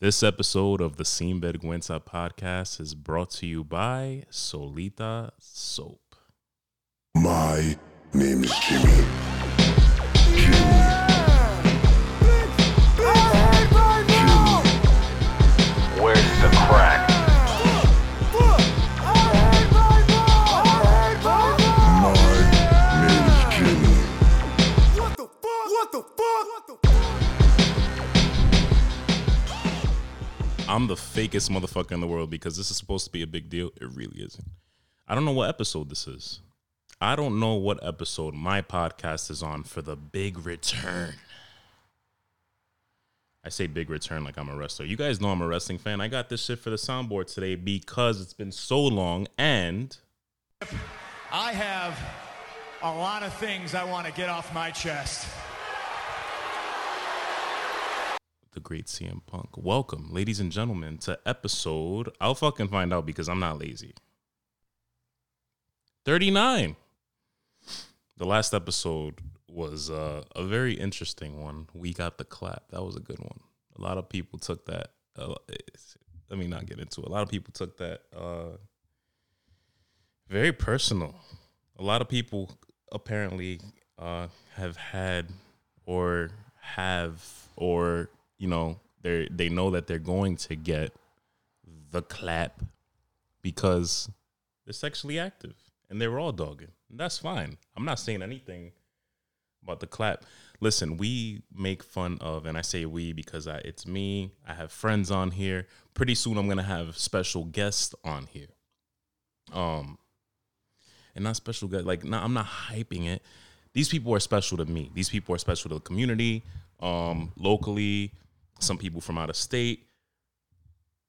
This episode of the Sin Vergüenza podcast is brought to you by Solita Soap. My name is Jimmy. Where's I'm the fakest motherfucker in the world because this is supposed to be a big deal. It really isn't. I don't know what episode this is. I don't know what episode my podcast is on for the big return. I say big return like I'm a wrestler. You guys know I'm a wrestling fan. I got this shit for the soundboard today because it's been so long and I have a lot of things I want to get off my chest. The great CM Punk. Welcome, ladies and gentlemen, to episode. I'll fucking find out because I'm not lazy. 39. The last episode was uh, a very interesting one. We got the clap. That was a good one. A lot of people took that. Uh, let me not get into it. A lot of people took that uh, very personal. A lot of people apparently uh, have had or have or you know they they know that they're going to get the clap because they're sexually active and they're all dogging. That's fine. I'm not saying anything about the clap. Listen, we make fun of, and I say we because I, it's me. I have friends on here. Pretty soon, I'm gonna have special guests on here. Um, and not special guests. Like, not, I'm not hyping it. These people are special to me. These people are special to the community, um, locally. Some people from out of state.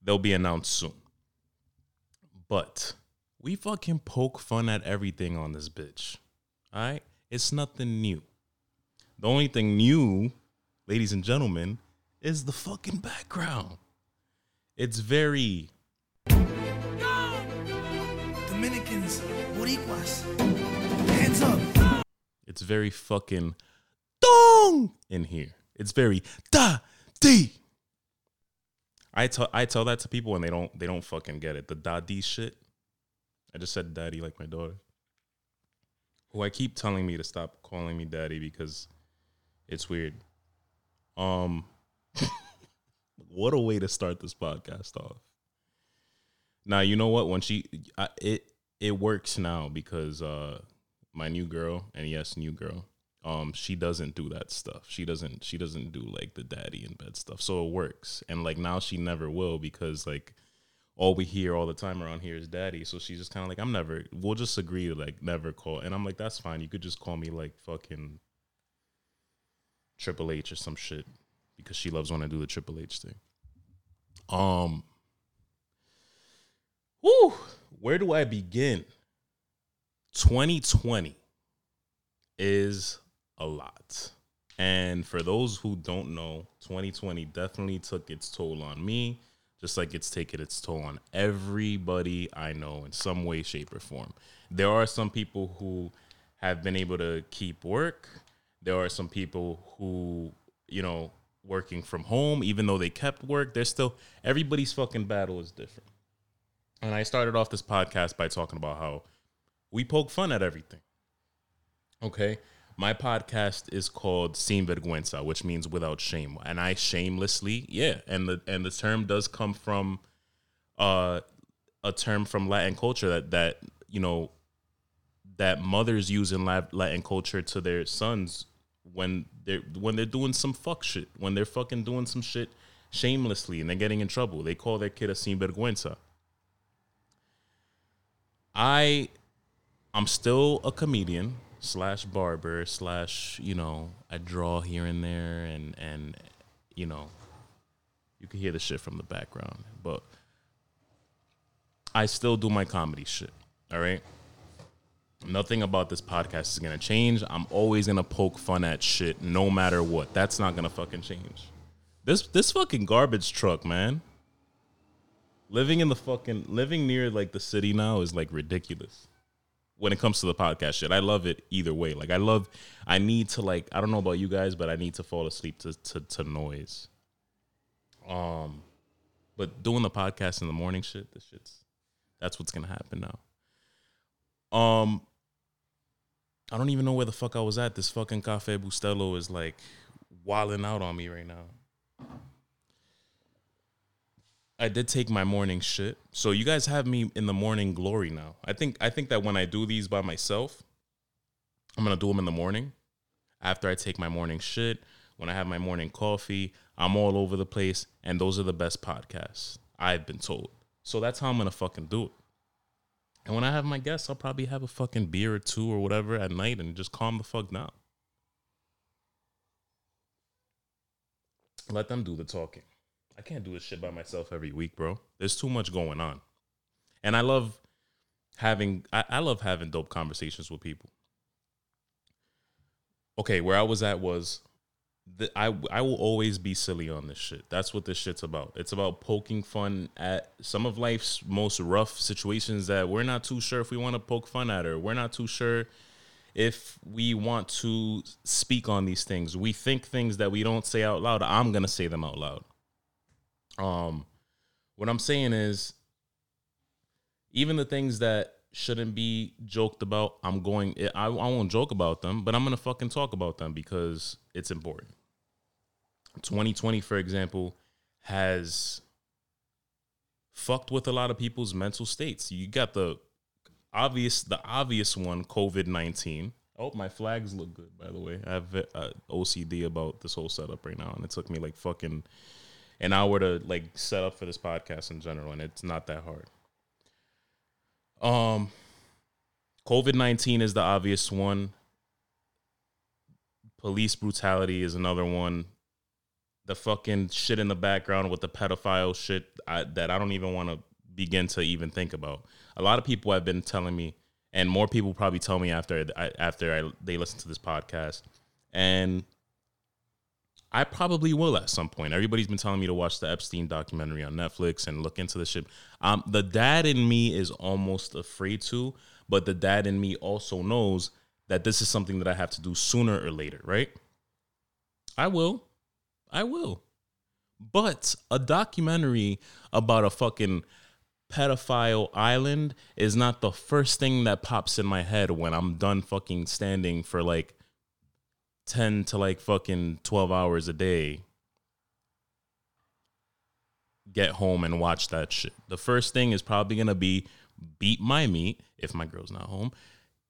They'll be announced soon. But we fucking poke fun at everything on this bitch. All right? It's nothing new. The only thing new, ladies and gentlemen, is the fucking background. It's very Dominicans, Boricuas, hands up. it's very fucking dong in here. It's very da dee. I tell I tell that to people and they don't they don't fucking get it. The da dee shit. I just said daddy like my daughter. Who I keep telling me to stop calling me daddy because it's weird. Um what a way to start this podcast off. Now you know what? When she, I, it it works now because uh my new girl, and yes, new girl, um, she doesn't do that stuff. She doesn't she doesn't do like the daddy in bed stuff. So it works, and like now she never will because like all we hear all the time around here is daddy. So she's just kind of like, I'm never. We'll just agree to like never call, and I'm like, that's fine. You could just call me like fucking Triple H or some shit because she loves when I do the Triple H thing. Um. Whew, where do I begin? 2020 is a lot. And for those who don't know, 2020 definitely took its toll on me, just like it's taken its toll on everybody I know in some way, shape, or form. There are some people who have been able to keep work. There are some people who, you know, working from home, even though they kept work, they're still, everybody's fucking battle is different. And I started off this podcast by talking about how we poke fun at everything. Okay. My podcast is called Sin Vergüenza, which means without shame. And I shamelessly, yeah. And the and the term does come from uh a term from Latin culture that that, you know, that mothers use in Latin culture to their sons when they're when they're doing some fuck shit, when they're fucking doing some shit shamelessly and they're getting in trouble. They call their kid a sin vergüenza. I I'm still a comedian slash barber slash you know I draw here and there and and you know you can hear the shit from the background, but I still do my comedy shit. All right. Nothing about this podcast is gonna change. I'm always gonna poke fun at shit, no matter what. That's not gonna fucking change. This this fucking garbage truck, man. Living in the fucking living near like the city now is like ridiculous. When it comes to the podcast shit, I love it either way. Like I love, I need to like I don't know about you guys, but I need to fall asleep to to, to noise. Um, But doing the podcast in the morning shit, this shit's that's what's gonna happen now. Um I don't even know where the fuck I was at. This fucking Cafe Bustelo is like wilding out on me right now. I did take my morning shit. So you guys have me in the morning glory now. I think I think that when I do these by myself, I'm gonna do them in the morning. After I take my morning shit, when I have my morning coffee, I'm all over the place, and those are the best podcasts I've been told. So that's how I'm gonna fucking do it. And when I have my guests, I'll probably have a fucking beer or two or whatever at night and just calm the fuck down. Let them do the talking. I can't do this shit by myself every week, bro. There's too much going on. And I love having I, I love having dope conversations with people. Okay, where I was at was the, I I will always be silly on this shit. That's what this shit's about. It's about poking fun at some of life's most rough situations that we're not too sure if we want to poke fun at or we're not too sure if we want to speak on these things. We think things that we don't say out loud. I'm to say them out loud. Um what I'm saying is even the things that shouldn't be joked about, I'm going I, I won't joke about them, but I'm to fucking talk about them because it's important. 2020 for example has fucked with a lot of people's mental states. You got the obvious the obvious one COVID-19. Oh, my flags look good by the way. I have uh, OCD about this whole setup right now and it took me like fucking an hour to like set up for this podcast in general and it's not that hard. Um COVID-19 is the obvious one. Police brutality is another one. The fucking shit in the background with the pedophile shit I, that I don't even want to begin to even think about. A lot of people have been telling me, and more people probably tell me after after I, they listen to this podcast, and I probably will at some point. Everybody's been telling me to watch the Epstein documentary on Netflix and look into the shit. Um, the dad in me is almost afraid to, but the dad in me also knows that this is something that I have to do sooner or later, right? I will. I will. But a documentary about a fucking pedophile island is not the first thing that pops in my head when I'm done fucking standing for like 10 to like fucking 12 hours a day. Get home and watch that shit. The first thing is probably gonna be beat my meat if my girl's not home.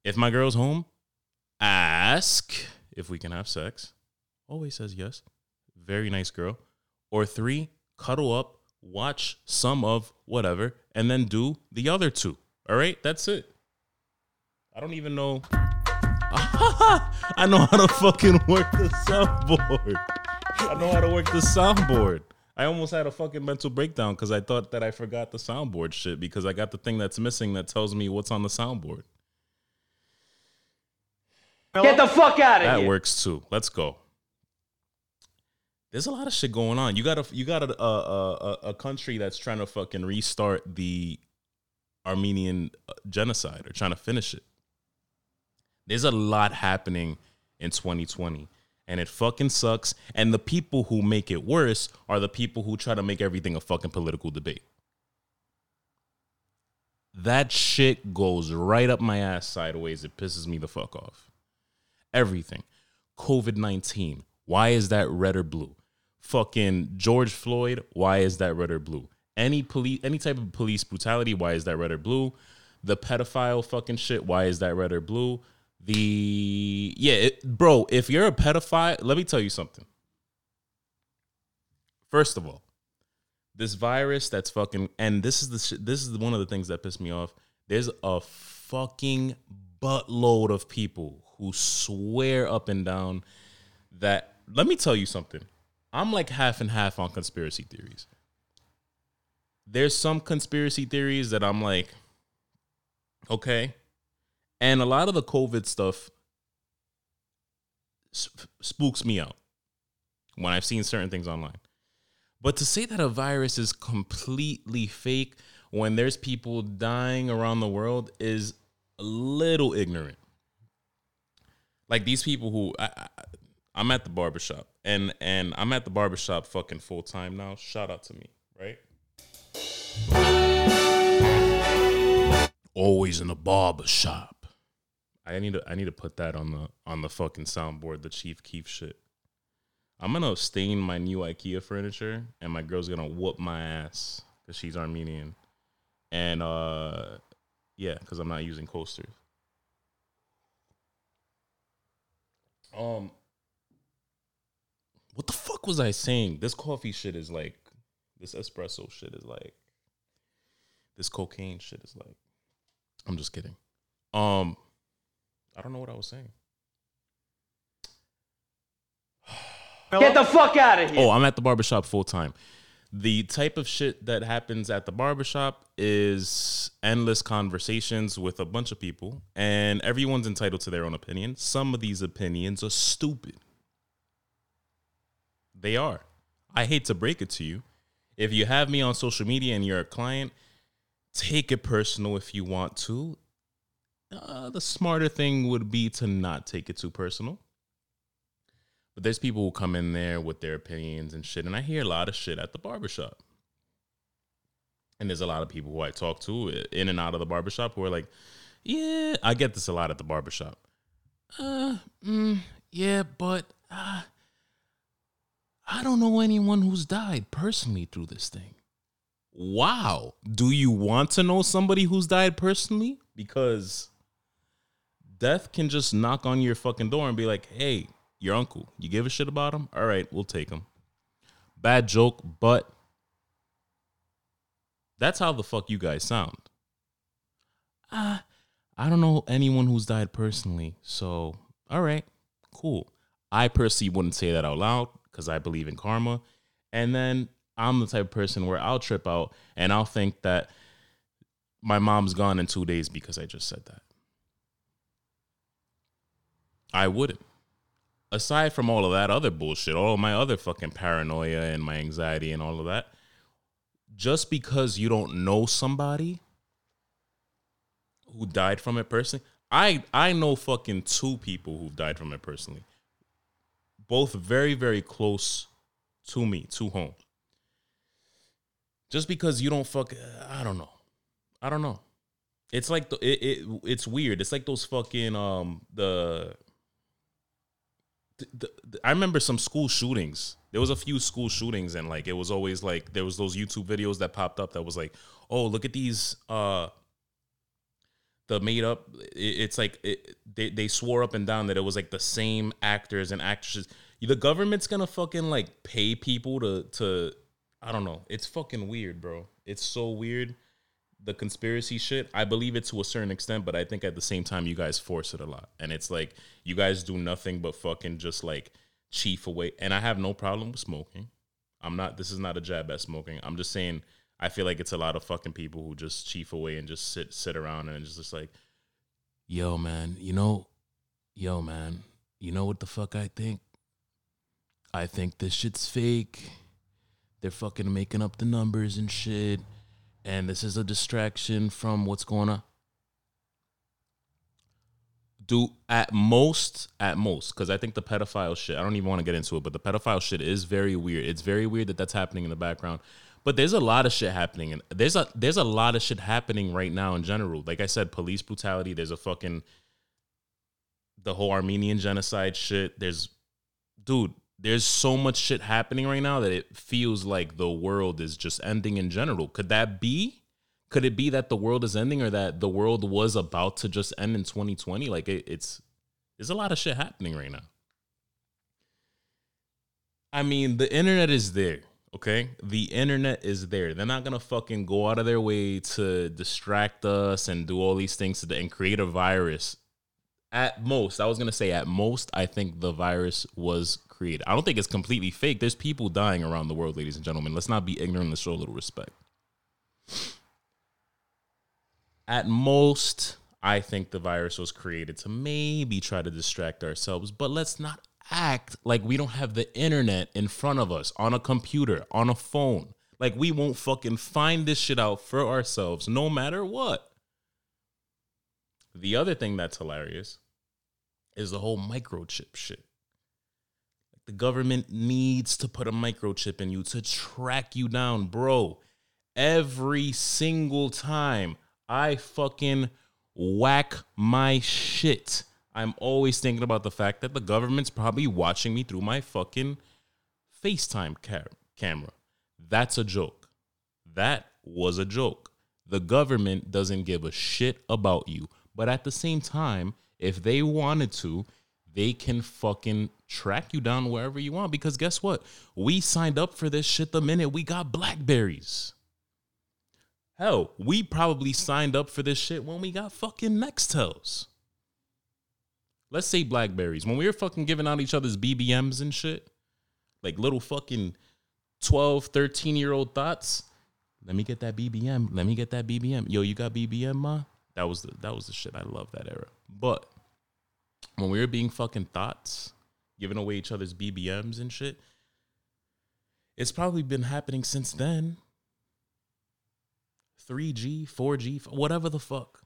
If my girl's home, ask if we can have sex. Always says yes. Very nice girl. Or three, cuddle up, watch some of whatever, and then do the other two. All right, that's it. I don't even know. I know how to fucking work the soundboard. I know how to work the soundboard. I almost had a fucking mental breakdown because I thought that I forgot the soundboard shit because I got the thing that's missing that tells me what's on the soundboard. Get the fuck out of That here. That works too. Let's go. There's a lot of shit going on. You got a you got a a, a, a country that's trying to fucking restart the Armenian uh, genocide or trying to finish it. There's a lot happening in 2020 and it fucking sucks and the people who make it worse are the people who try to make everything a fucking political debate. That shit goes right up my ass sideways. It pisses me the fuck off. Everything. COVID 19. Why is that red or blue? Fucking George Floyd. Why is that red or blue? Any police, any type of police brutality. Why is that red or blue? The pedophile fucking shit. Why is that red or blue? The yeah, it, bro. If you're a pedophile, let me tell you something. First of all, this virus that's fucking and this is the sh- this is one of the things that pissed me off. There's a fucking buttload of people who swear up and down that let me tell you something. I'm like half and half on conspiracy theories. There's some conspiracy theories that I'm like okay. And a lot of the COVID stuff sp- spooks me out when I've seen certain things online. But to say that a virus is completely fake when there's people dying around the world is a little ignorant. Like these people who I, I am at the barbershop and and I'm at the barbershop fucking full time now. Shout out to me, right? Always in the barbershop. I need to I need to put that on the on the fucking soundboard, the Chief Keef shit. I'm gonna stain my new IKEA furniture, and my girl's gonna whoop my ass because she's Armenian, and uh, yeah, because I'm not using coasters. Um, what the fuck was I saying? This coffee shit is like, this espresso shit is like, this cocaine shit is like. I'm just kidding. Um, I don't know what I was saying. Get the fuck out of here. Oh, I'm at the barbershop full time. The type of shit that happens at the barbershop is endless conversations with a bunch of people, and everyone's entitled to their own opinion. Some of these opinions are stupid. They are. I hate to break it to you. If you have me on social media and you're a client, take it personal if you want to. Uh, the smarter thing would be to not take it too personal. But there's people who come in there with their opinions and shit, and I hear a lot of shit at the barbershop. And there's a lot of people who I talk to in and out of the barbershop who are like, yeah, I get this a lot at the barbershop. Uh, mm, yeah, but uh, I don't know anyone who's died personally through this thing. Wow. Do you want to know somebody who's died personally? Because death can just knock on your fucking door and be like, hey, your uncle, you give a shit about him? All right, we'll take him. Bad joke, but that's how the fuck you guys sound. Ah, I don't know anyone who's died personally. So, all right, cool. I personally wouldn't say that out loud because I believe in karma. And then I'm the type of person where I'll trip out and I'll think that my mom's gone in two days because I just said that. I wouldn't. Aside from all of that other bullshit, all my other fucking paranoia and my anxiety and all of that, just because you don't know somebody who died from it personally, I I know fucking two people who've died from it personally. Both very very close to me, to home. Just because you don't fuck, I don't know, I don't know. It's like the, it, it it's weird. It's like those fucking um the the, the, I remember some school shootings. There was a few school shootings, and like it was always like there was those YouTube videos that popped up that was like, oh, look at these. uh The made up. It, it's like it, they they swore up and down that it was like the same actors and actresses. The government's gonna fucking like pay people to to. I don't know. It's fucking weird, bro. It's so weird. The conspiracy shit, I believe it to a certain extent, but I think at the same time you guys force it a lot. And it's like you guys do nothing but fucking just like chief away. And I have no problem with smoking. I'm not this is not a jab at smoking. I'm just saying I feel like it's a lot of fucking people who just chief away and just sit sit around and just, just like, yo man, you know, yo man, you know what the fuck I think? I think this shit's fake. They're fucking making up the numbers and shit and this is a distraction from what's going on. Do at most, at most, because I think the pedophile shit. I don't even want to get into it, but the pedophile shit is very weird. It's very weird that that's happening in the background. But there's a lot of shit happening, and there's a there's a lot of shit happening right now in general. Like I said, police brutality. There's a fucking the whole Armenian genocide shit. There's, dude, there's so much shit happening right now that it feels like the world is just ending in general. Could that be? Could it be that the world is ending or that the world was about to just end in 2020? Like it, it's there's a lot of shit happening right now. I mean, the internet is there, okay? The internet is there. They're not gonna fucking go out of their way to distract us and do all these things to, and create a virus. At most, I was gonna say at most, I think the virus was created. I don't think it's completely fake. There's people dying around the world, ladies and gentlemen. Let's not be ignorant. Let's show a little respect. At most, I think the virus was created to maybe try to distract ourselves, but let's not act like we don't have the internet in front of us on a computer, on a phone. Like we won't fucking find this shit out for ourselves no matter what. The other thing that's hilarious is the whole microchip shit. The government needs to put a microchip in you to track you down, bro. Every single time I fucking whack my shit. I'm always thinking about the fact that the government's probably watching me through my fucking FaceTime ca- camera. That's a joke. That was a joke. The government doesn't give a shit about you. But at the same time, if they wanted to, they can fucking track you down wherever you want. Because guess what? We signed up for this shit the minute we got Blackberries. Hell, we probably signed up for this shit when we got fucking Nextels. Let's say Blackberries. When we were fucking giving out each other's BBMs and shit, like little fucking 12, 13 year old thoughts. Let me get that BBM. Let me get that BBM. Yo, you got BBM, ma? That was the that was the shit. I love that era. But when we were being fucking thoughts, giving away each other's BBMs and shit, it's probably been happening since then. 3G, 4G, whatever the fuck.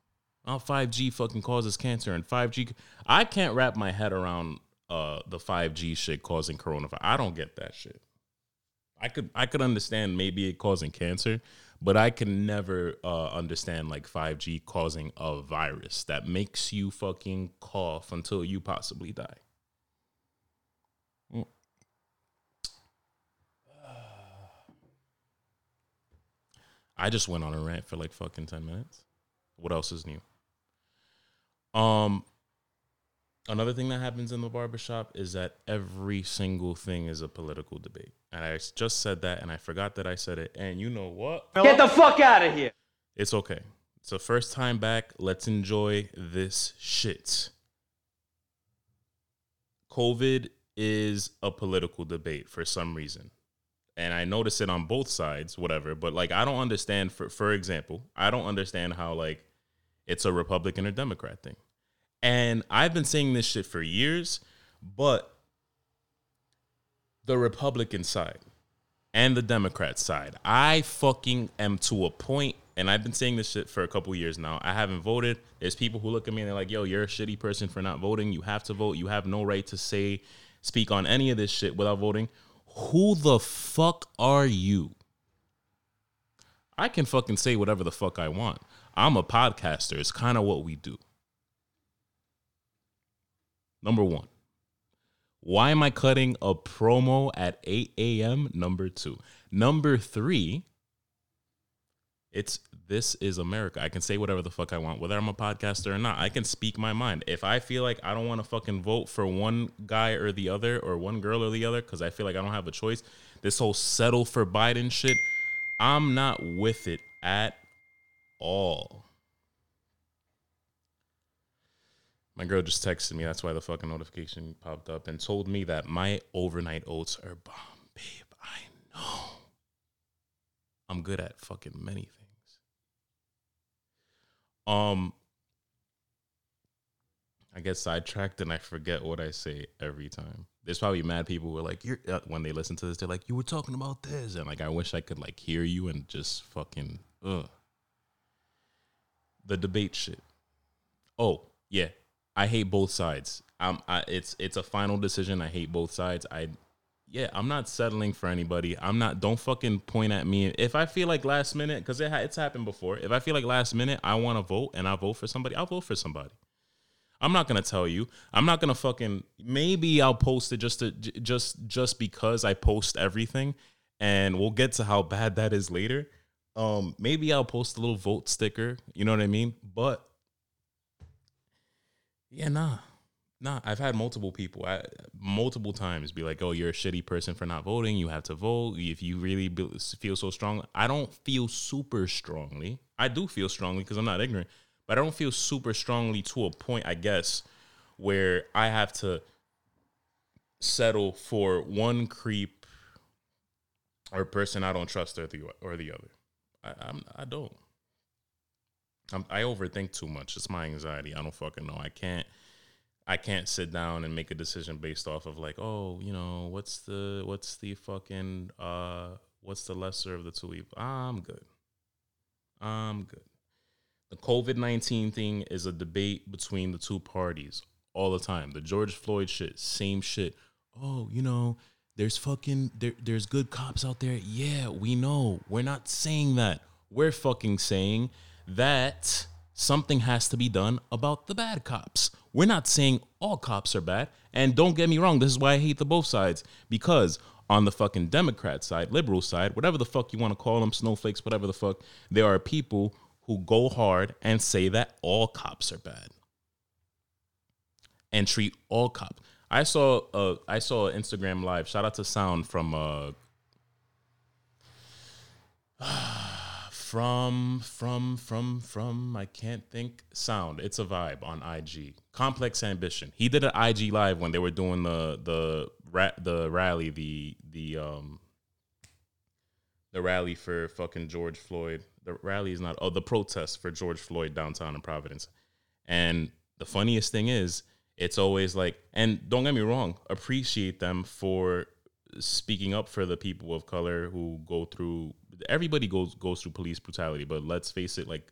Oh, 5G fucking causes cancer and 5G I can't wrap my head around uh the 5G shit causing coronavirus. I don't get that shit. I could I could understand maybe it causing cancer, but I can never uh, understand like 5G causing a virus that makes you fucking cough until you possibly die. I just went on a rant for like fucking 10 minutes. What else is new? Um another thing that happens in the barbershop is that every single thing is a political debate. And I just said that and I forgot that I said it. And you know what? Get the fuck out of here. It's okay. It's the first time back. Let's enjoy this shit. COVID is a political debate for some reason. And I notice it on both sides, whatever. But like I don't understand for for example, I don't understand how like it's a Republican or Democrat thing. And I've been saying this shit for years, but the Republican side and the Democrat side, I fucking am to a point, and I've been saying this shit for a couple years now. I haven't voted. There's people who look at me and they're like, yo, you're a shitty person for not voting. You have to vote. You have no right to say, speak on any of this shit without voting. Who the fuck are you? I can fucking say whatever the fuck I want. I'm a podcaster. It's kind of what we do. Number one, why am I cutting a promo at 8 a.m.? Number two. Number three, it's this is America. I can say whatever the fuck I want, whether I'm a podcaster or not. I can speak my mind. If I feel like I don't want to fucking vote for one guy or the other, or one girl or the other, because I feel like I don't have a choice, this whole settle for Biden shit, I'm not with it at all. My girl just texted me. That's why the fucking notification popped up and told me that my overnight oats are bomb, babe. I know. I'm good at fucking many things. Um, I get sidetracked and I forget what I say every time. There's probably mad people who are like, "You're," uh, when they listen to this, they're like, "You were talking about this," and like, I wish I could like hear you and just fucking ugh. The debate shit. Oh yeah, I hate both sides. I'm. I, it's it's a final decision. I hate both sides. I yeah, I'm not settling for anybody. I'm not. Don't fucking point at me. If I feel like last minute, because it ha- it's happened before. If I feel like last minute, I want to vote and I vote for somebody, I'll vote for somebody. I'm not gonna tell you. I'm not gonna fucking. Maybe I'll post it just to just just because I post everything, and we'll get to how bad that is later. Um, maybe I'll post a little vote sticker. You know what I mean? But yeah, nah. Nah, I've had multiple people, I, multiple times, be like, "Oh, you're a shitty person for not voting. You have to vote if you really be, feel so strong." I don't feel super strongly. I do feel strongly because I'm not ignorant, but I don't feel super strongly to a point, I guess, where I have to settle for one creep or person I don't trust or the or the other. I, I'm I don't. I'm, I overthink too much. It's my anxiety. I don't fucking know. I can't. I can't sit down and make a decision based off of like, oh, you know, what's the what's the fucking uh what's the lesser of the two evils? I'm good. I'm good. The COVID nineteen thing is a debate between the two parties all the time. The George Floyd shit, same shit. Oh, you know, there's fucking there, there's good cops out there. Yeah, we know. We're not saying that. We're fucking saying that something has to be done about the bad cops. We're not saying all cops are bad. And don't get me wrong, this is why I hate the both sides. Because on the fucking Democrat side, liberal side, whatever the fuck you want to call them, snowflakes, whatever the fuck, there are people who go hard and say that all cops are bad and treat all cops. I saw uh I saw an Instagram live. Shout out to Sound from uh from from from from I can't think sound. It's a vibe on IG. Complex Ambition. He did an IG live when they were doing the the ra- the rally the the um the rally for fucking George Floyd. The rally is not oh the protest for George Floyd downtown in Providence. And the funniest thing is it's always like and don't get me wrong, appreciate them for speaking up for the people of color who go through everybody goes goes through police brutality, but let's face it like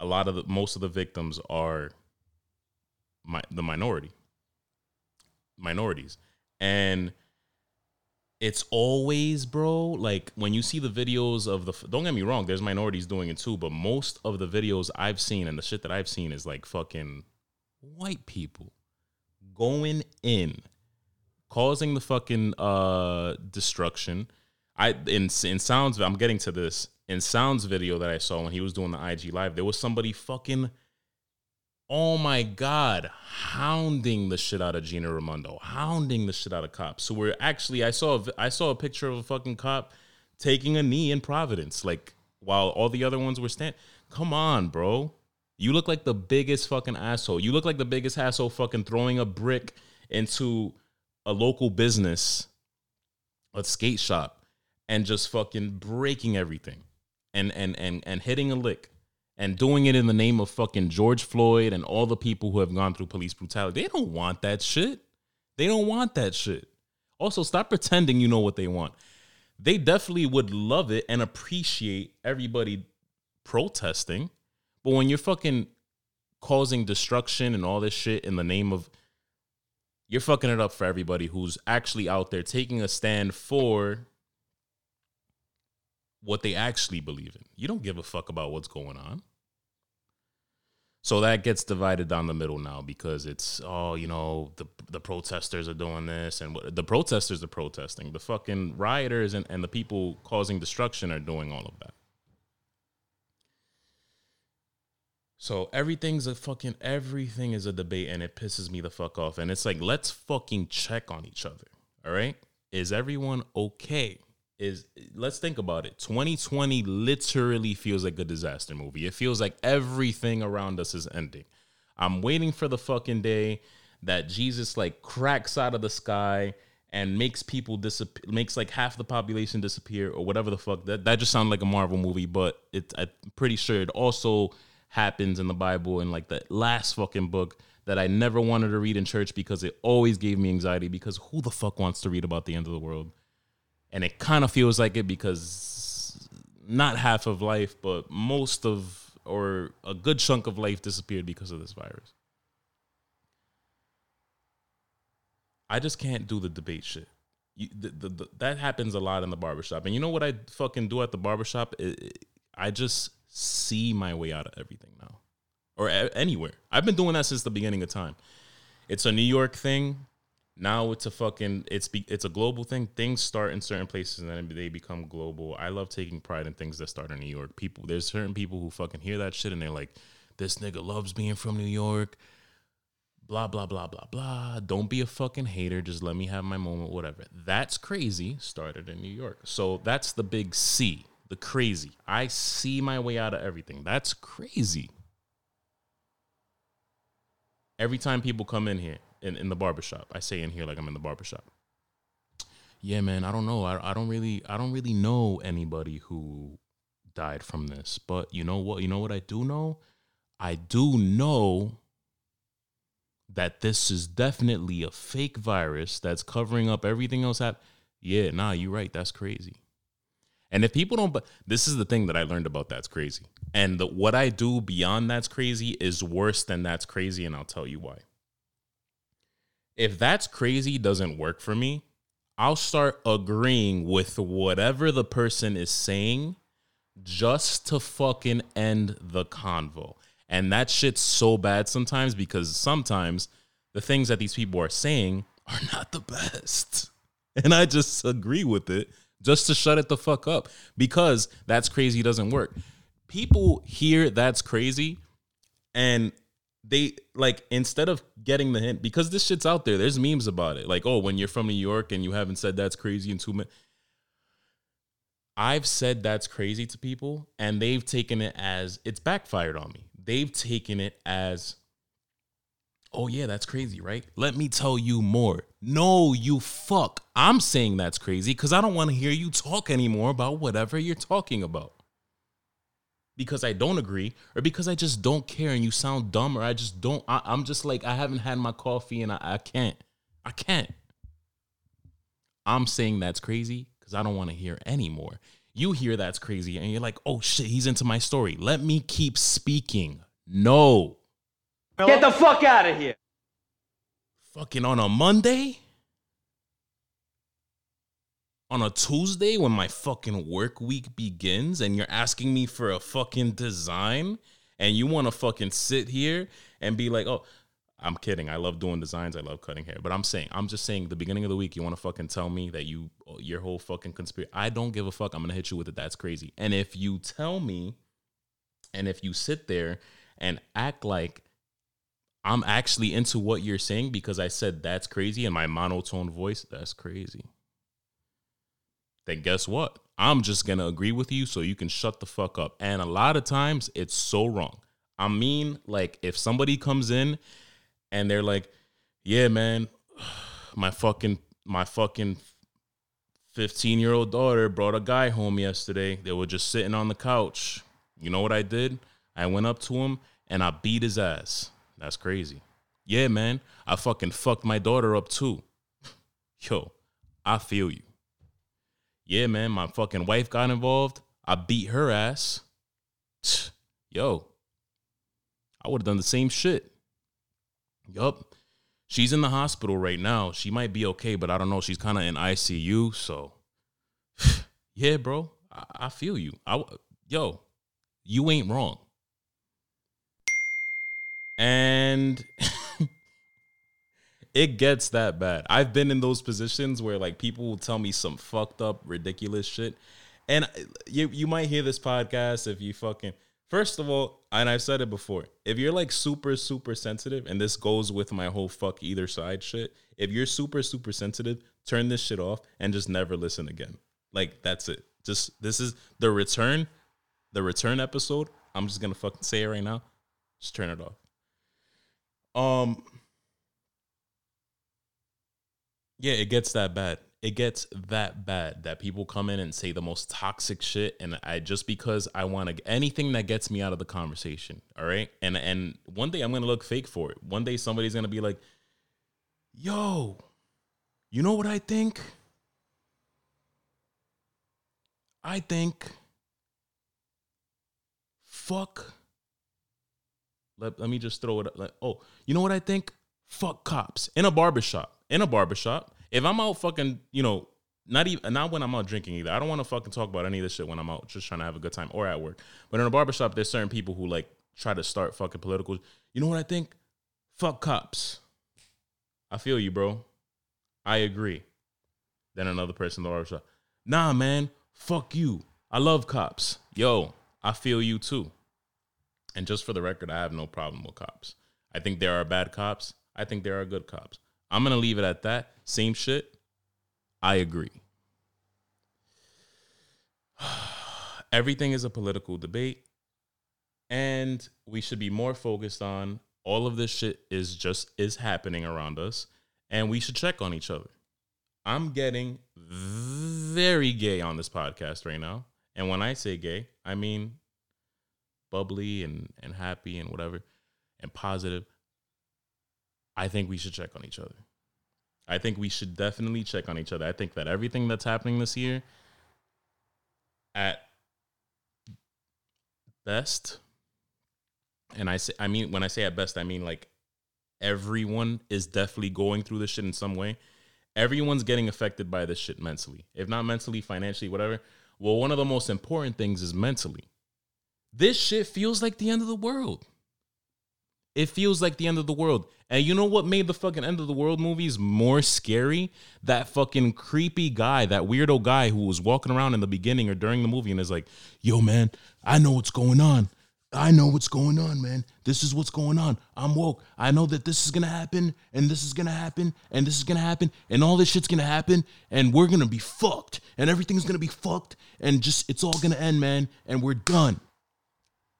a lot of the most of the victims are my, the minority minorities. And it's always bro like when you see the videos of the don't get me wrong there's minorities doing it too but most of the videos i've seen and the shit that i've seen is like fucking white people going in causing the fucking uh destruction. I in in sounds i'm getting to this. In sounds video that i saw when he was doing the ig live there was somebody fucking oh my god hounding the shit out of gina raimondo hounding the shit out of cops. So we're actually i saw a, i saw a picture of a fucking cop taking a knee in providence like while all the other ones were stand come on bro. You look like the biggest fucking asshole. You look like the biggest asshole fucking throwing a brick into a local business a skate shop and just fucking breaking everything and and and and hitting a lick and doing it in the name of fucking George Floyd and all the people who have gone through police brutality. They don't want that shit. They don't want that shit. Also, stop pretending you know what they want. They definitely would love it and appreciate everybody protesting. But when you're fucking causing destruction and all this shit in the name of you're fucking it up for everybody who's actually out there taking a stand for what they actually believe in. You don't give a fuck about what's going on. So that gets divided down the middle now because it's oh you know the the protesters are doing this and what the protesters are protesting the fucking rioters and, and the people causing destruction are doing all of that. So everything's a fucking everything is a debate and it pisses me the fuck off and it's like let's fucking check on each other. All right? Is everyone okay? Is let's think about it. 2020 literally feels like a disaster movie. It feels like everything around us is ending. I'm waiting for the fucking day that Jesus like cracks out of the sky and makes people disappear, makes like half the population disappear or whatever the fuck. That that just sounds like a Marvel movie, but it I'm pretty sure it also happens in the Bible in like the last fucking book that I never wanted to read in church because it always gave me anxiety because who the fuck wants to read about the end of the world? And it kind of feels like it because not half of life, but most of or a good chunk of life disappeared because of this virus. I just can't do the debate shit. You, the, the, the, that happens a lot in the barbershop. And you know what I fucking do at the barbershop? It- it- I just see my way out of everything now or a- anywhere. I've been doing that since the beginning of time. It's a New York thing. Now it's a fucking it's be, it's a global thing. Things start in certain places and then they become global. I love taking pride in things that start in New York. People there's certain people who fucking hear that shit and they're like, this nigga loves being from New York. Blah blah blah blah blah. Don't be a fucking hater. Just let me have my moment. Whatever. That's crazy. Started in New York. So that's the big C. The crazy. I see my way out of everything. That's crazy every time people come in here in, in the barbershop, I say in here like I'm in the barbershop. Yeah, man, I don't know. I, I don't really I don't really know anybody who died from this. But you know what? You know what I do know? I do know that this is definitely a fake virus that's covering up everything else. Hap- yeah, nah, you're right. That's crazy. And if people don't, this is the thing that I learned about that's crazy. And the, what I do beyond that's crazy is worse than that's crazy. And I'll tell you why. If that's crazy doesn't work for me, I'll start agreeing with whatever the person is saying just to fucking end the convo. And that shit's so bad sometimes because sometimes the things that these people are saying are not the best. And I just agree with it just to shut it the fuck up because that's crazy doesn't work. People hear that's crazy and they like instead of getting the hint because this shit's out there there's memes about it like oh when you're from new york and you haven't said that's crazy in two minutes i've said that's crazy to people and they've taken it as it's backfired on me they've taken it as oh yeah that's crazy right let me tell you more no you fuck i'm saying that's crazy because i don't want to hear you talk anymore about whatever you're talking about because I don't agree or because I just don't care and you sound dumb or I just don't I, am just like I haven't had my coffee and I, I can't. I can't. I'm saying that's crazy because I don't want to hear anymore. You hear that's crazy and you're like, oh shit, he's into my story. Let me keep speaking. No. Get the fuck out of here. Fucking on a Monday? on a Tuesday when my fucking work week begins and you're asking me for a fucking design and you want to fucking sit here and be like, oh, I'm kidding. I love doing designs. I love cutting hair. But I'm saying, I'm just saying, the beginning of the week, you want to fucking tell me that you, your whole fucking conspiracy. I don't give a fuck. I'm going to hit you with it. That's crazy. And if you tell me, and if you sit there and act like I'm actually into what you're saying because I said that's crazy in my monotone voice, that's crazy then guess what? I'm just gonna agree with you so you can shut the fuck up. And a lot of times it's so wrong. I mean, like if somebody comes in and they're like, "Yeah, man, my fucking my fucking 15 year old daughter brought a guy home yesterday. They were just sitting on the couch. You know what I did? I went up to him and I beat his ass. That's crazy. Yeah, man, I fucking fucked my daughter up too. Yo, I feel you yeah, man, my fucking wife got involved. I beat her ass. Yo, I would have done the same shit. Yup. She's in the hospital right now. She might be okay, but I don't know. She's kind of in ICU. So, yeah, bro, I, I feel you. I, yo, you ain't wrong. And it gets that bad. I've been in those positions where like people will tell me some fucked up, ridiculous shit. And you you might hear this podcast if you fucking first of all, and I've said it before, if you're like super, super sensitive, and this goes with my whole fuck either side shit, if you're super, super sensitive, turn this shit off and just never listen again. Like that's it. Just this is the return, the return episode. I'm just gonna fucking say it right now. Just turn it off. Um yeah, it gets that bad. It gets that bad that people come in and say the most toxic shit, and I just because I want to anything that gets me out of the conversation. All right, and and one day I'm gonna look fake for it. One day somebody's gonna be like, "Yo, you know what I think? I think fuck." Let, let me just throw it. Up. Like, oh, you know what I think? Fuck cops in a barbershop in a barbershop, if I'm out fucking, you know, not even not when I'm out drinking either. I don't want to fucking talk about any of this shit when I'm out just trying to have a good time or at work. But in a barbershop, there's certain people who like try to start fucking political. You know what I think? Fuck cops. I feel you, bro. I agree. Then another person in the barbershop. Nah, man. Fuck you. I love cops. Yo, I feel you too. And just for the record, I have no problem with cops. I think there are bad cops. I think there are good cops. I'm going to leave it at that. Same shit. I agree. Everything is a political debate. And we should be more focused on all of this shit is just is happening around us. And we should check on each other. I'm getting very gay on this podcast right now. And when I say gay, I mean bubbly and, and happy and whatever and positive. I think we should check on each other. I think we should definitely check on each other. I think that everything that's happening this year, at best, and I say, I mean, when I say at best, I mean like everyone is definitely going through this shit in some way. Everyone's getting affected by this shit mentally, if not mentally, financially, whatever. Well, one of the most important things is mentally. This shit feels like the end of the world. It feels like the end of the world. And you know what made the fucking end of the world movies more scary? That fucking creepy guy, that weirdo guy who was walking around in the beginning or during the movie and is like, yo, man, I know what's going on. I know what's going on, man. This is what's going on. I'm woke. I know that this is gonna happen, and this is gonna happen, and this is gonna happen, and all this shit's gonna happen, and we're gonna be fucked, and everything's gonna be fucked, and just it's all gonna end, man, and we're done.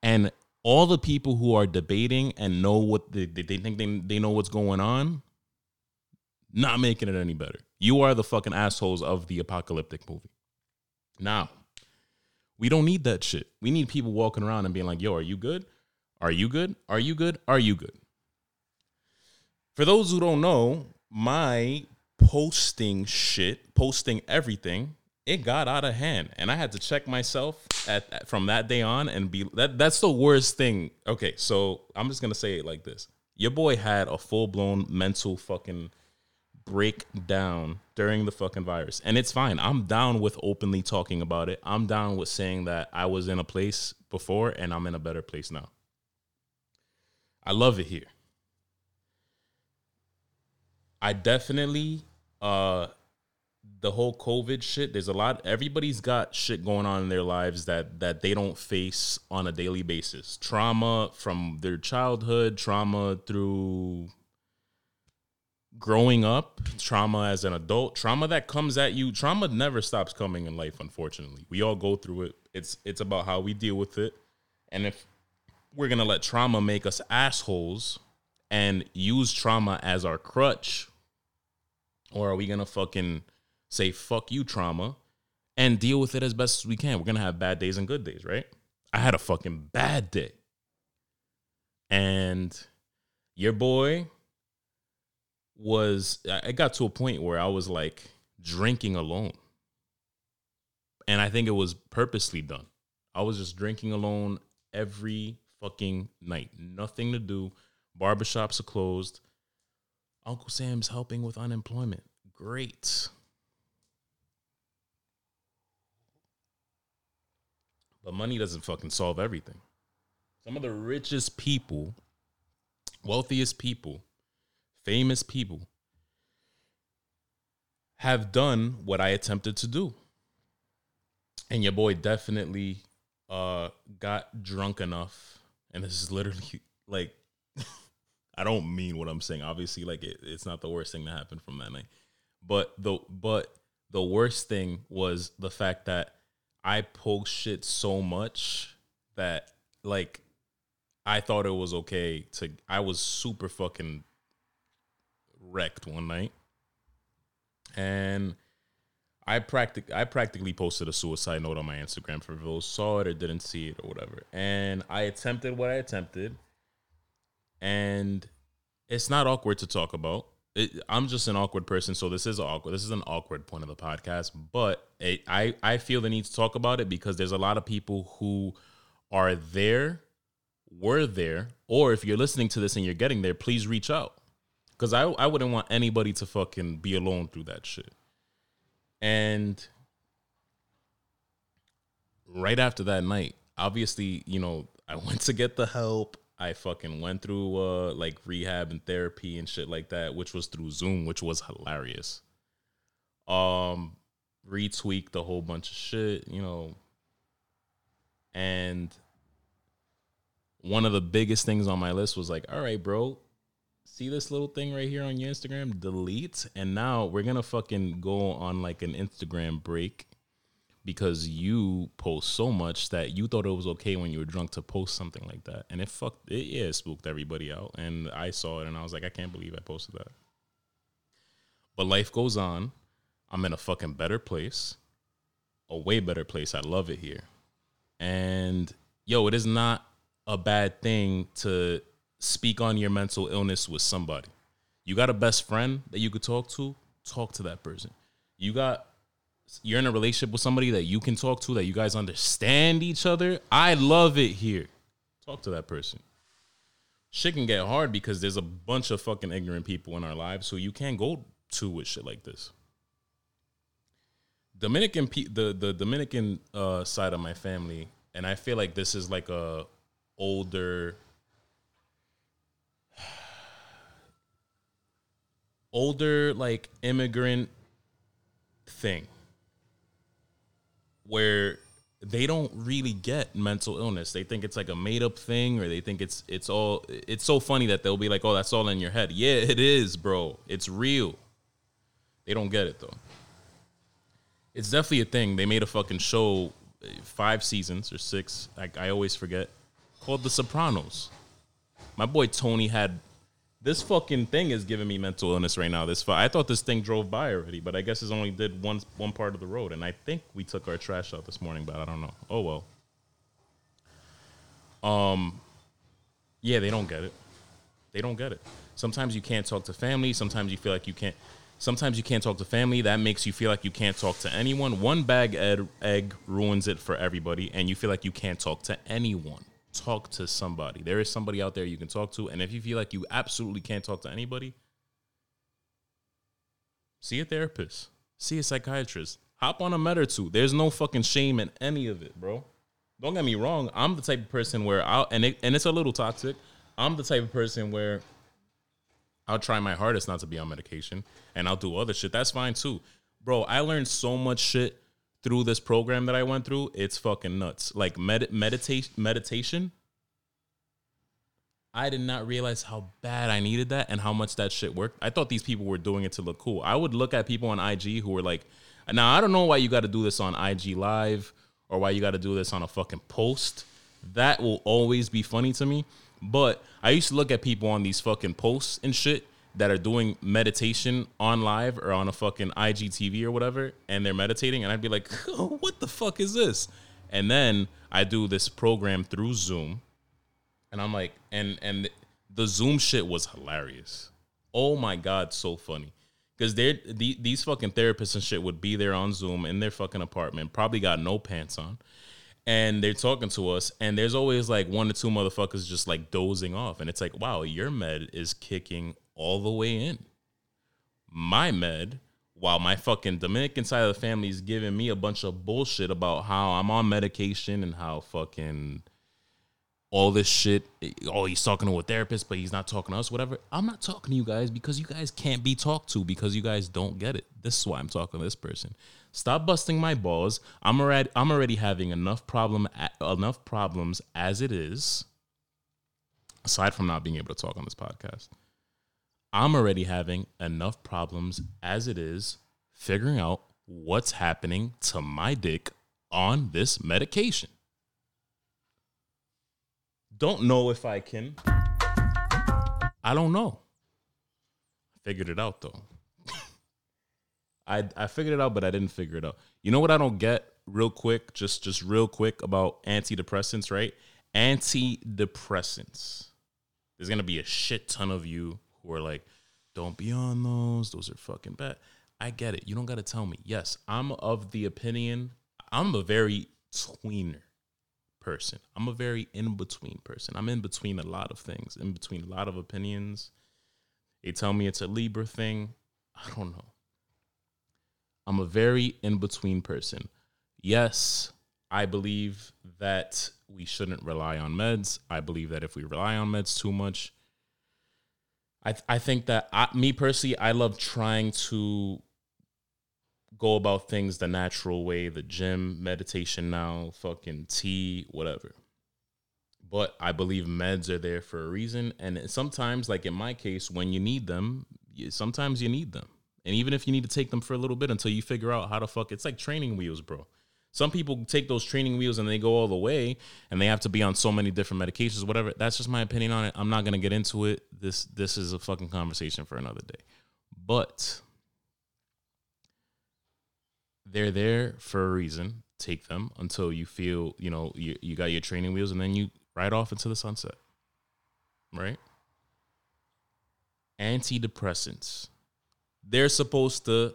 And all the people who are debating and know what they, they think they, they know what's going on, not making it any better. You are the fucking assholes of the apocalyptic movie. Now, we don't need that shit. We need people walking around and being like, yo, are you good? Are you good? Are you good? Are you good? For those who don't know, my posting shit, posting everything, it got out of hand. And I had to check myself at, at- from that day on and be that that's the worst thing. Okay, so I'm just gonna say it like this. Your boy had a full-blown mental fucking breakdown during the fucking virus. And it's fine. I'm down with openly talking about it. I'm down with saying that I was in a place before and I'm in a better place now. I love it here. I definitely uh the whole COVID shit, there's a lot everybody's got shit going on in their lives that that they don't face on a daily basis. Trauma from their childhood, trauma through growing up, trauma as an adult, trauma that comes at you, trauma never stops coming in life unfortunately. We all go through it. It's it's about how we deal with it. And if we're to let trauma make us assholes and use trauma as our crutch or are we to fucking say fuck you trauma and deal with it as best as we can? We're going to have bad days and good days, right? I had a fucking bad day. And your boy was I got to a point where I was like drinking alone. And I think it was purposely done. I was just drinking alone every fucking night. Nothing to do. Barbershops are closed. Uncle Sam's helping with unemployment. Great. But money doesn't fucking solve everything. Some of the richest people, wealthiest people, famous people have done what I attempted to do. And your boy definitely uh got drunk enough and this is literally like I don't mean what I'm saying. Obviously like it, it's not the worst thing that happened from that night. But the but the worst thing was the fact that I post shit so much that like I thought it was okay to I was super fucking wrecked one night. And I practic I practically posted a suicide note on my Instagram for those saw it or didn't see it or whatever. And I attempted what I attempted. And it's not awkward to talk about. It, I'm just an awkward person, so this is awkward. This is an awkward point of the podcast, but it, I I feel the need to talk about it because there's a lot of people who are there, were there, or if you're listening to this and you're getting there, please reach out because I I wouldn't want anybody to fucking be alone through that shit. And right after that night, obviously, you know, I went to get the help. I fucking went through uh like rehab and therapy and shit like that, which was through Zoom, which was hilarious. Um retweaked a whole bunch of shit, you know. And one of the biggest things on my list was like, all right, bro, see this little thing right here on your Instagram? Delete. And now we're gonna fucking go on like an Instagram break because you post so much that you thought it was okay when you were drunk to post something like that. And it fucked it yeah, it spooked everybody out. And I saw it and I was like, I can't believe I posted that. But life goes on. I'm in a fucking better place. A way better place. I love it here. And yo, it is not a bad thing to speak on your mental illness with somebody. You got a best friend that you could talk to, talk to that person. You got you're in a relationship with somebody that you can talk to that you guys understand each other. I love it here. Talk to that person. Shit can get hard because there's a bunch of fucking ignorant people in our lives who you can't go to with shit like this. Dominican pe- the the Dominican uh, side of my family, and I feel like this is like a older older like immigrant thing where they don't really get mental illness. They think it's like a made up thing or they think it's it's all it's so funny that they'll be like, "Oh, that's all in your head." Yeah, it is, bro. It's real. They don't get it though. It's definitely a thing. They made a fucking show, uh, five seasons or six. I, I always forget. Called The Sopranos. My boy Tony had this fucking thing is giving me mental illness right now. This I thought this thing drove by already, but I guess it's only did one one part of the road, and I think we took our trash out this morning, but I don't know. Oh well. Um, yeah, they don't get it. They don't get it. Sometimes you can't talk to family. Sometimes you feel like you can't. Sometimes you can't talk to family. That makes you feel like you can't talk to anyone. One bag ed- egg ruins it for everybody, and you feel like you can't talk to anyone. Talk to somebody. There is somebody out there you can talk to, and if you feel like you absolutely can't talk to anybody, see a therapist, see a psychiatrist, hop on a med or two. There's no fucking shame in any of it, bro. Don't get me wrong. I'm the type of person where I'll and it, and it's a little toxic. I'm the type of person where I'll try my hardest not to be on medication and I'll do other shit. That's fine too. Bro, I learned so much shit through this program that I went through. It's fucking nuts. Like med- meditation meditation. I did not realize how bad I needed that and how much that shit worked. I thought these people were doing it to look cool. I would look at people on IG who were like, now I don't know why you got to do this on IG live or why you got to do this on a fucking post. That will always be funny to me. But I used to look at people on these fucking posts and shit that are doing meditation on live or on a fucking IGTV or whatever, and they're meditating, and I'd be like, what the fuck is this? And then I do this program through Zoom, and I'm like, and and the Zoom shit was hilarious. Oh my god, so funny. Because they're the, these fucking therapists and shit would be there on Zoom in their fucking apartment, probably got no pants on, and they're talking to us, and there's always like one or two motherfuckers just like dozing off, and it's like, wow, your med is kicking all the way in. My med, while my fucking Dominican side of the family is giving me a bunch of bullshit about how I'm on medication and how fucking all this shit. Oh, he's talking to a therapist, but he's not talking to us, whatever. I'm not talking to you guys because you guys can't be talked to because you guys don't get it. This is why I'm talking to this person. Stop busting my balls. I'm already I'm already having enough problem enough problems as it is. Aside from not being able to talk on this podcast, I'm already having enough problems as it is figuring out what's happening to my dick on this medication. Don't know if I can. I don't know. I Figured it out though. I I figured it out, but I didn't figure it out. You know what I don't get real quick, just just real quick about antidepressants, right? Antidepressants. There's gonna be a shit ton of you who are like, don't be on those. Those are fucking bad. I get it. You don't gotta tell me. Yes, I'm of the opinion. I'm a very tweener person. I'm a very in between person. I'm in between a lot of things, in between a lot of opinions. They tell me it's a Libra thing. I don't know. I'm a very in between person. Yes, I believe that we shouldn't rely on meds. I believe that if we rely on meds too much, I I think that I, me personally, I love trying to go about things the natural way, the gym, meditation now, fucking tea, whatever. But I believe meds are there for a reason. And sometimes, like in my case, when you need them, sometimes you need them. And even if you need to take them for a little bit until you figure out how to fuck, it's like training wheels, bro. Some people take those training wheels and they go all the way and they have to be on so many different medications, whatever. That's just my opinion on it. I'm not gonna get into it. This this is a fucking conversation for another day. But they're there for a reason. Take them until you feel, you know, you, you got your training wheels and then you ride off into the sunset. Right? Antidepressants. They're supposed to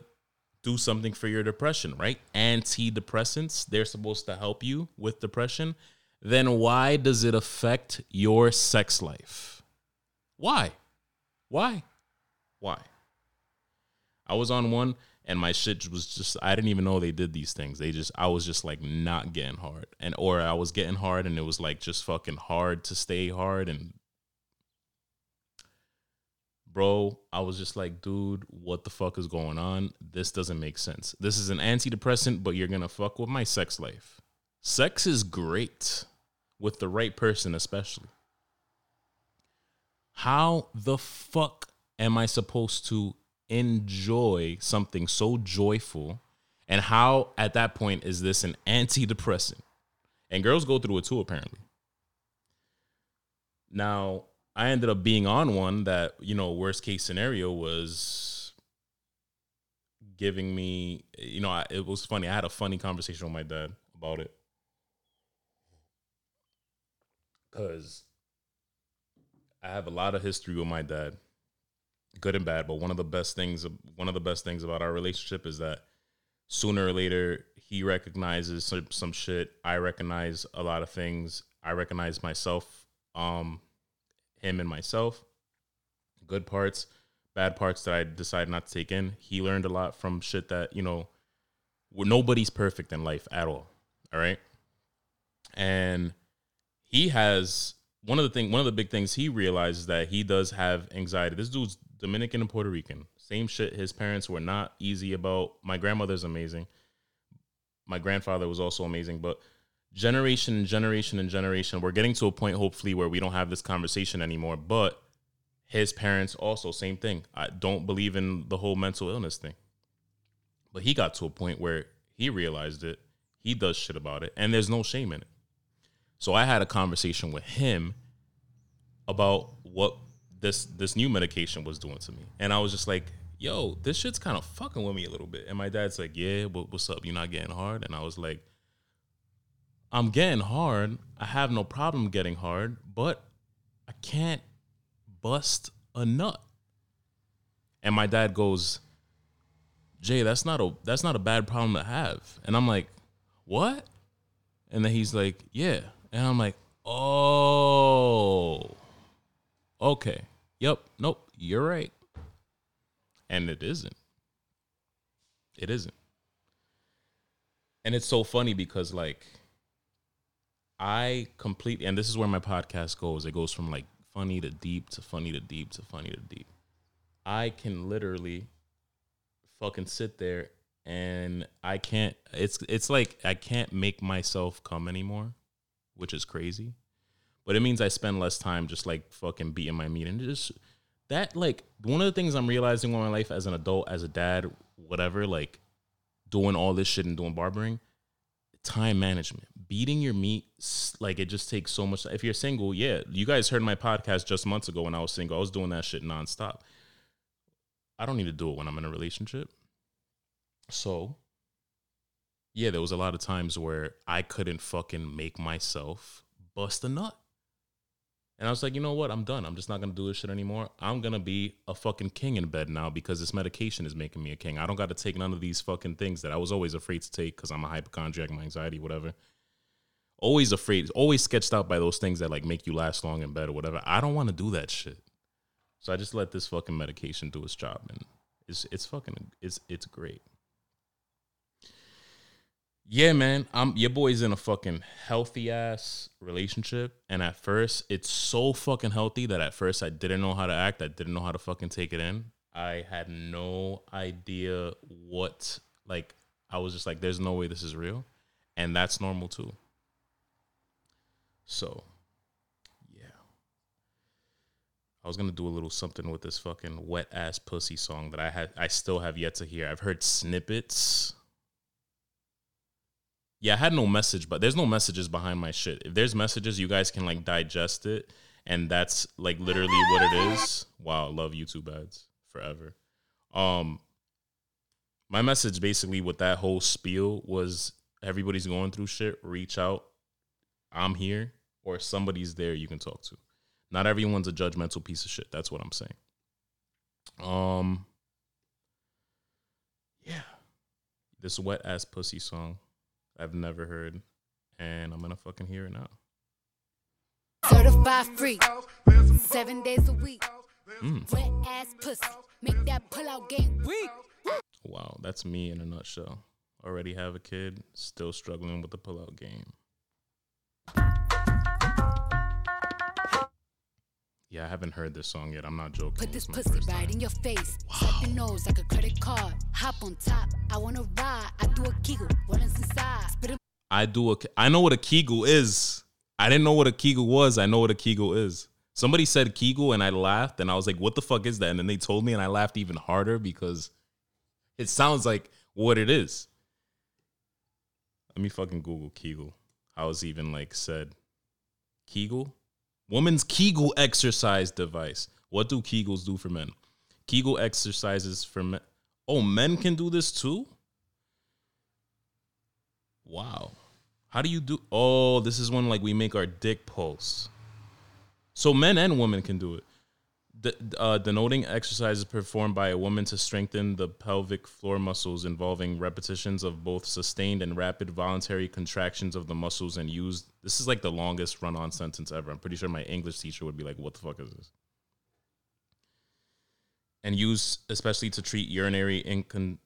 do something for your depression, right? Antidepressants, they're supposed to help you with depression. Then why does it affect your sex life? Why? Why? Why? I was on one and my shit was just I didn't even know they did these things. They just I was just like not getting hard, and or I was getting hard, and it was like just fucking hard to stay hard, and bro, I was just like, dude, what the fuck is going on? This doesn't make sense. This is an antidepressant, but you're gonna fuck with my sex life. Sex is great with the right person, especially. How the fuck am I supposed to enjoy something so joyful? And how, at that point, is this an antidepressant? And girls go through it too, apparently. Now, I ended up being on one that, you know, worst case scenario was giving me, you know, I, it was funny. I had a funny conversation with my dad about it. Because I have a lot of history with my dad, good and bad. But one of the best things, one of the best things about our relationship is that sooner or later he recognizes some, some shit. I recognize a lot of things. I recognize myself, um, him and myself, good parts, bad parts that I decided not to take in. He learned a lot from shit that you know, nobody's perfect in life at all. All right, and he has one of the thing one of the big things he realizes that he does have anxiety. This dude's Dominican and Puerto Rican. Same shit. His parents were not easy about. My grandmother's amazing. My grandfather was also amazing, but generation and generation and generation, we're getting to a point hopefully where we don't have this conversation anymore. But his parents also same thing. I don't believe in the whole mental illness thing. But he got to a point where he realized it. He does shit about it, and there's no shame in it. So I had a conversation with him about what this this new medication was doing to me, and I was just like, "Yo, this shit's kind of fucking with me a little bit." And my dad's like, "Yeah, what, what's up? You're not getting hard?" And I was like, "I'm getting hard. I have no problem getting hard, but I can't bust a nut." And my dad goes, "Jay, that's not a that's not a bad problem to have." And I'm like, "What?" And then he's like, "Yeah." And I'm like, "Oh. Okay. Yep. Nope. You're right." And it isn't. It isn't. And it's so funny because like I completely and this is where my podcast goes. It goes from like funny to deep to funny to deep to funny to deep. I can literally fucking sit there and I can't it's it's like I can't make myself come anymore, which is crazy. But it means I spend less time just like fucking beating my meat and just that like one of the things I'm realizing in my life as an adult, as a dad, whatever, like doing all this shit and doing barbering, time management. Beating your meat, like it just takes so much. If you're single, yeah, you guys heard my podcast just months ago when I was single. I was doing that shit nonstop. I don't need to do it when I'm in a relationship. So, yeah, there was a lot of times where I couldn't fucking make myself bust a nut. And I was like, you know what? I'm done. I'm just not gonna do this shit anymore. I'm gonna be a fucking king in bed now because this medication is making me a king. I don't got to take none of these fucking things that I was always afraid to take because I'm a hypochondriac, my anxiety, whatever. Always afraid, always sketched out by those things that like make you last long in bed or whatever. I don't want to do that shit. So I just let this fucking medication do its job, and it's it's fucking it's it's great. Yeah, man. I'm your boy's in a fucking healthy ass relationship. And at first, it's so fucking healthy that at first I didn't know how to act. I didn't know how to fucking take it in. I had no idea what like I was just like, there's no way this is real. And that's normal too. So yeah. I was gonna do a little something with this fucking wet ass pussy song that I had I still have yet to hear. I've heard snippets. Yeah, I had no message, but there's no messages behind my shit. If there's messages, you guys can like digest it, and that's like literally what it is. Wow, love YouTube ads forever. Um, my message basically with that whole spiel was everybody's going through shit. Reach out. I'm here, or somebody's there you can talk to. Not everyone's a judgmental piece of shit. That's what I'm saying. Um, yeah, this wet ass pussy song. I've never heard, and I'm gonna fucking hear it now. Certified free. Seven days a week. Mm. Wet ass pussy. Make that pull out game weak. Wow, that's me in a nutshell. Already have a kid, still struggling with the pullout game. Yeah, I haven't heard this song yet. I'm not joking. Put this pussy right time. in your face. Swipe your nose like a credit card. Hop on top. I wanna ride. I do a kegel. Rollins inside. Spit 'em I do a. I know what a Kegel is. I didn't know what a Kegel was. I know what a Kegel is. Somebody said Kegel and I laughed and I was like, "What the fuck is that?" And then they told me and I laughed even harder because it sounds like what it is. Let me fucking Google Kegel. I was even like said Kegel, woman's Kegel exercise device. What do Kegels do for men? Kegel exercises for men. Oh, men can do this too. Wow. How do you do? Oh, this is when like we make our dick pulse. So men and women can do it. De- uh, denoting exercises performed by a woman to strengthen the pelvic floor muscles, involving repetitions of both sustained and rapid voluntary contractions of the muscles, and used. This is like the longest run-on sentence ever. I'm pretty sure my English teacher would be like, "What the fuck is this?" And used especially to treat urinary incon-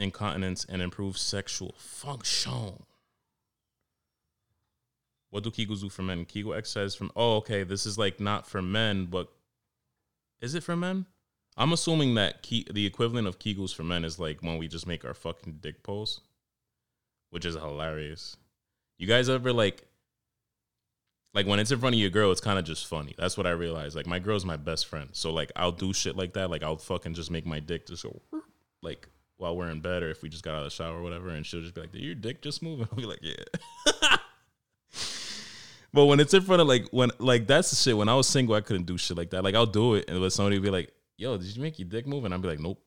incontinence and improve sexual function. What do Kegels do for men? Kegel exercise from oh okay, this is like not for men, but is it for men? I'm assuming that the equivalent of Kegels for men is like when we just make our fucking dick pose, which is hilarious. You guys ever like like when it's in front of your girl, it's kind of just funny. That's what I realized. Like my girl's my best friend, so like I'll do shit like that. Like I'll fucking just make my dick just go like while we're in bed or if we just got out of the shower or whatever, and she'll just be like, "Did your dick just move?" And I'll be like, "Yeah." but when it's in front of like when like that's the shit. When I was single, I couldn't do shit like that. Like I'll do it, and let somebody be like, "Yo, did you make your dick move?" And I'd be like, "Nope."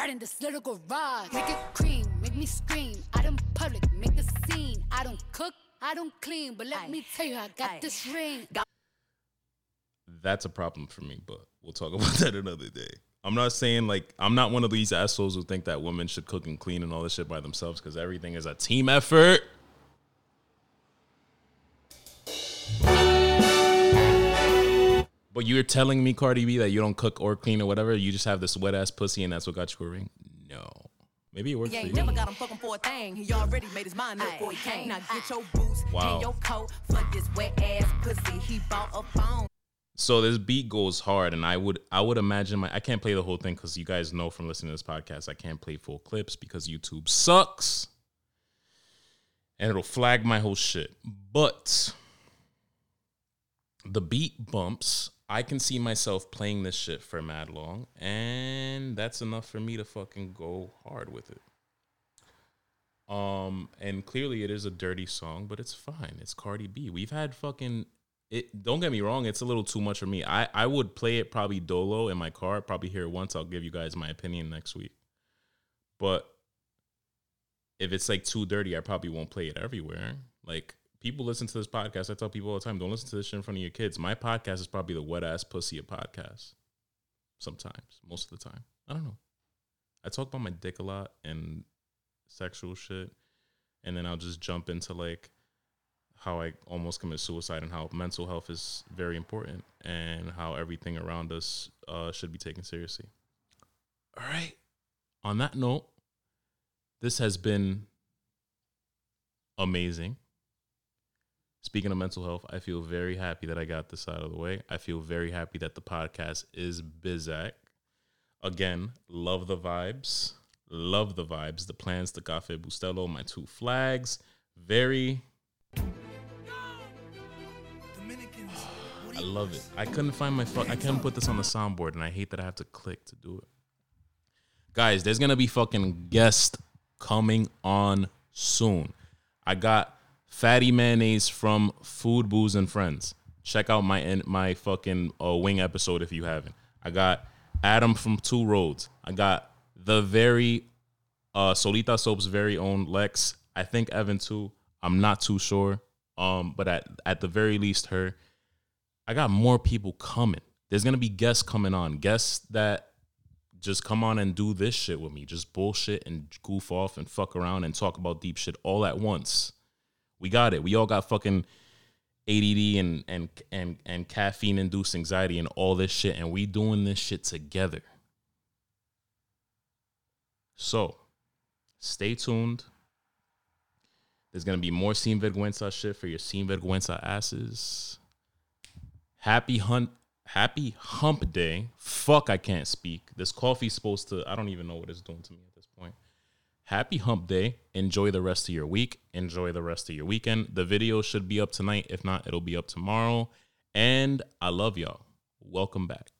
right in this little garage. Make it cream. Make me scream. Out in public. Make the scene. I don't cook. I don't clean. But let me tell you, I got this ring. That's a problem for me, but we'll talk about that another day. I'm not saying like I'm not one of these assholes who think that women should cook and clean and all this shit by themselves because everything is a team effort. But you're telling me, Cardi B, that you don't cook or clean or whatever. You just have this wet ass pussy, and that's what got you a ring. No, maybe it works You for ain't you. never got him fucking for a thing. He already made his mind up before he came. Now get your boots Wow. and your coat for this wet ass pussy. He bought a phone. So this beat goes hard, and I would I would imagine my I can't play the whole thing because you guys know from listening to this podcast I can't play full clips because YouTube sucks, and it'll flag my whole shit. But the beat bumps, I can see myself playing this shit for mad long, and that's enough for me to fucking go hard with it. Um, and clearly it is a dirty song, but it's fine. It's Cardi B. We've had fucking it. Don't get me wrong, it's a little too much for me. I I would play it probably dolo in my car. Probably hear it once. I'll give you guys my opinion next week. But if it's like too dirty, I probably won't play it everywhere. Like people listen to this podcast. I tell people all the time, don't listen to this shit in front of your kids. My podcast is probably the wet ass pussy of podcasts. Sometimes, most of the time. I don't know. I talk about my dick a lot and sexual shit. And then I'll just jump into like how I almost commit suicide and how mental health is very important and how everything around us uh, should be taken seriously. All right. On that note, this has been amazing. Speaking of mental health, I feel very happy that I got this out of the way. I feel very happy that the podcast is Bizak. Again, love the vibes. Love the vibes. The plans, the Cafe Bustelo, my two flags. Very I love it. I couldn't find my fuck. I couldn't put this on the soundboard, and I hate that I have to click to do it. Guys, there's gonna be fucking guest coming on soon. I got Fatty Mayonnaise from Food Booze and Friends. Check out my my fucking uh, wing episode if you haven't. I got Adam from Two Roads. I got the very uh Solita Soap's very own Lex. I think Evan too. I'm not too sure. Um, but at at the very least, her. I got more people coming. There's gonna be guests coming on. Guests that just come on and do this shit with me. Just bullshit and goof off and fuck around and talk about deep shit all at once. We got it. We all got fucking ADD and and and and caffeine induced anxiety and all this shit, and we doing this shit together. So, stay tuned. There's gonna be more Sin Vergüenza shit for your Sin Vergüenza asses. Happy hunt, happy hump day. Fuck, I can't speak. This coffee's supposed to. I don't even know what it's doing to me at this point. Happy hump day. Enjoy the rest of your week. Enjoy the rest of your weekend. The video should be up tonight. If not, it'll be up tomorrow. And I love y'all. Welcome back.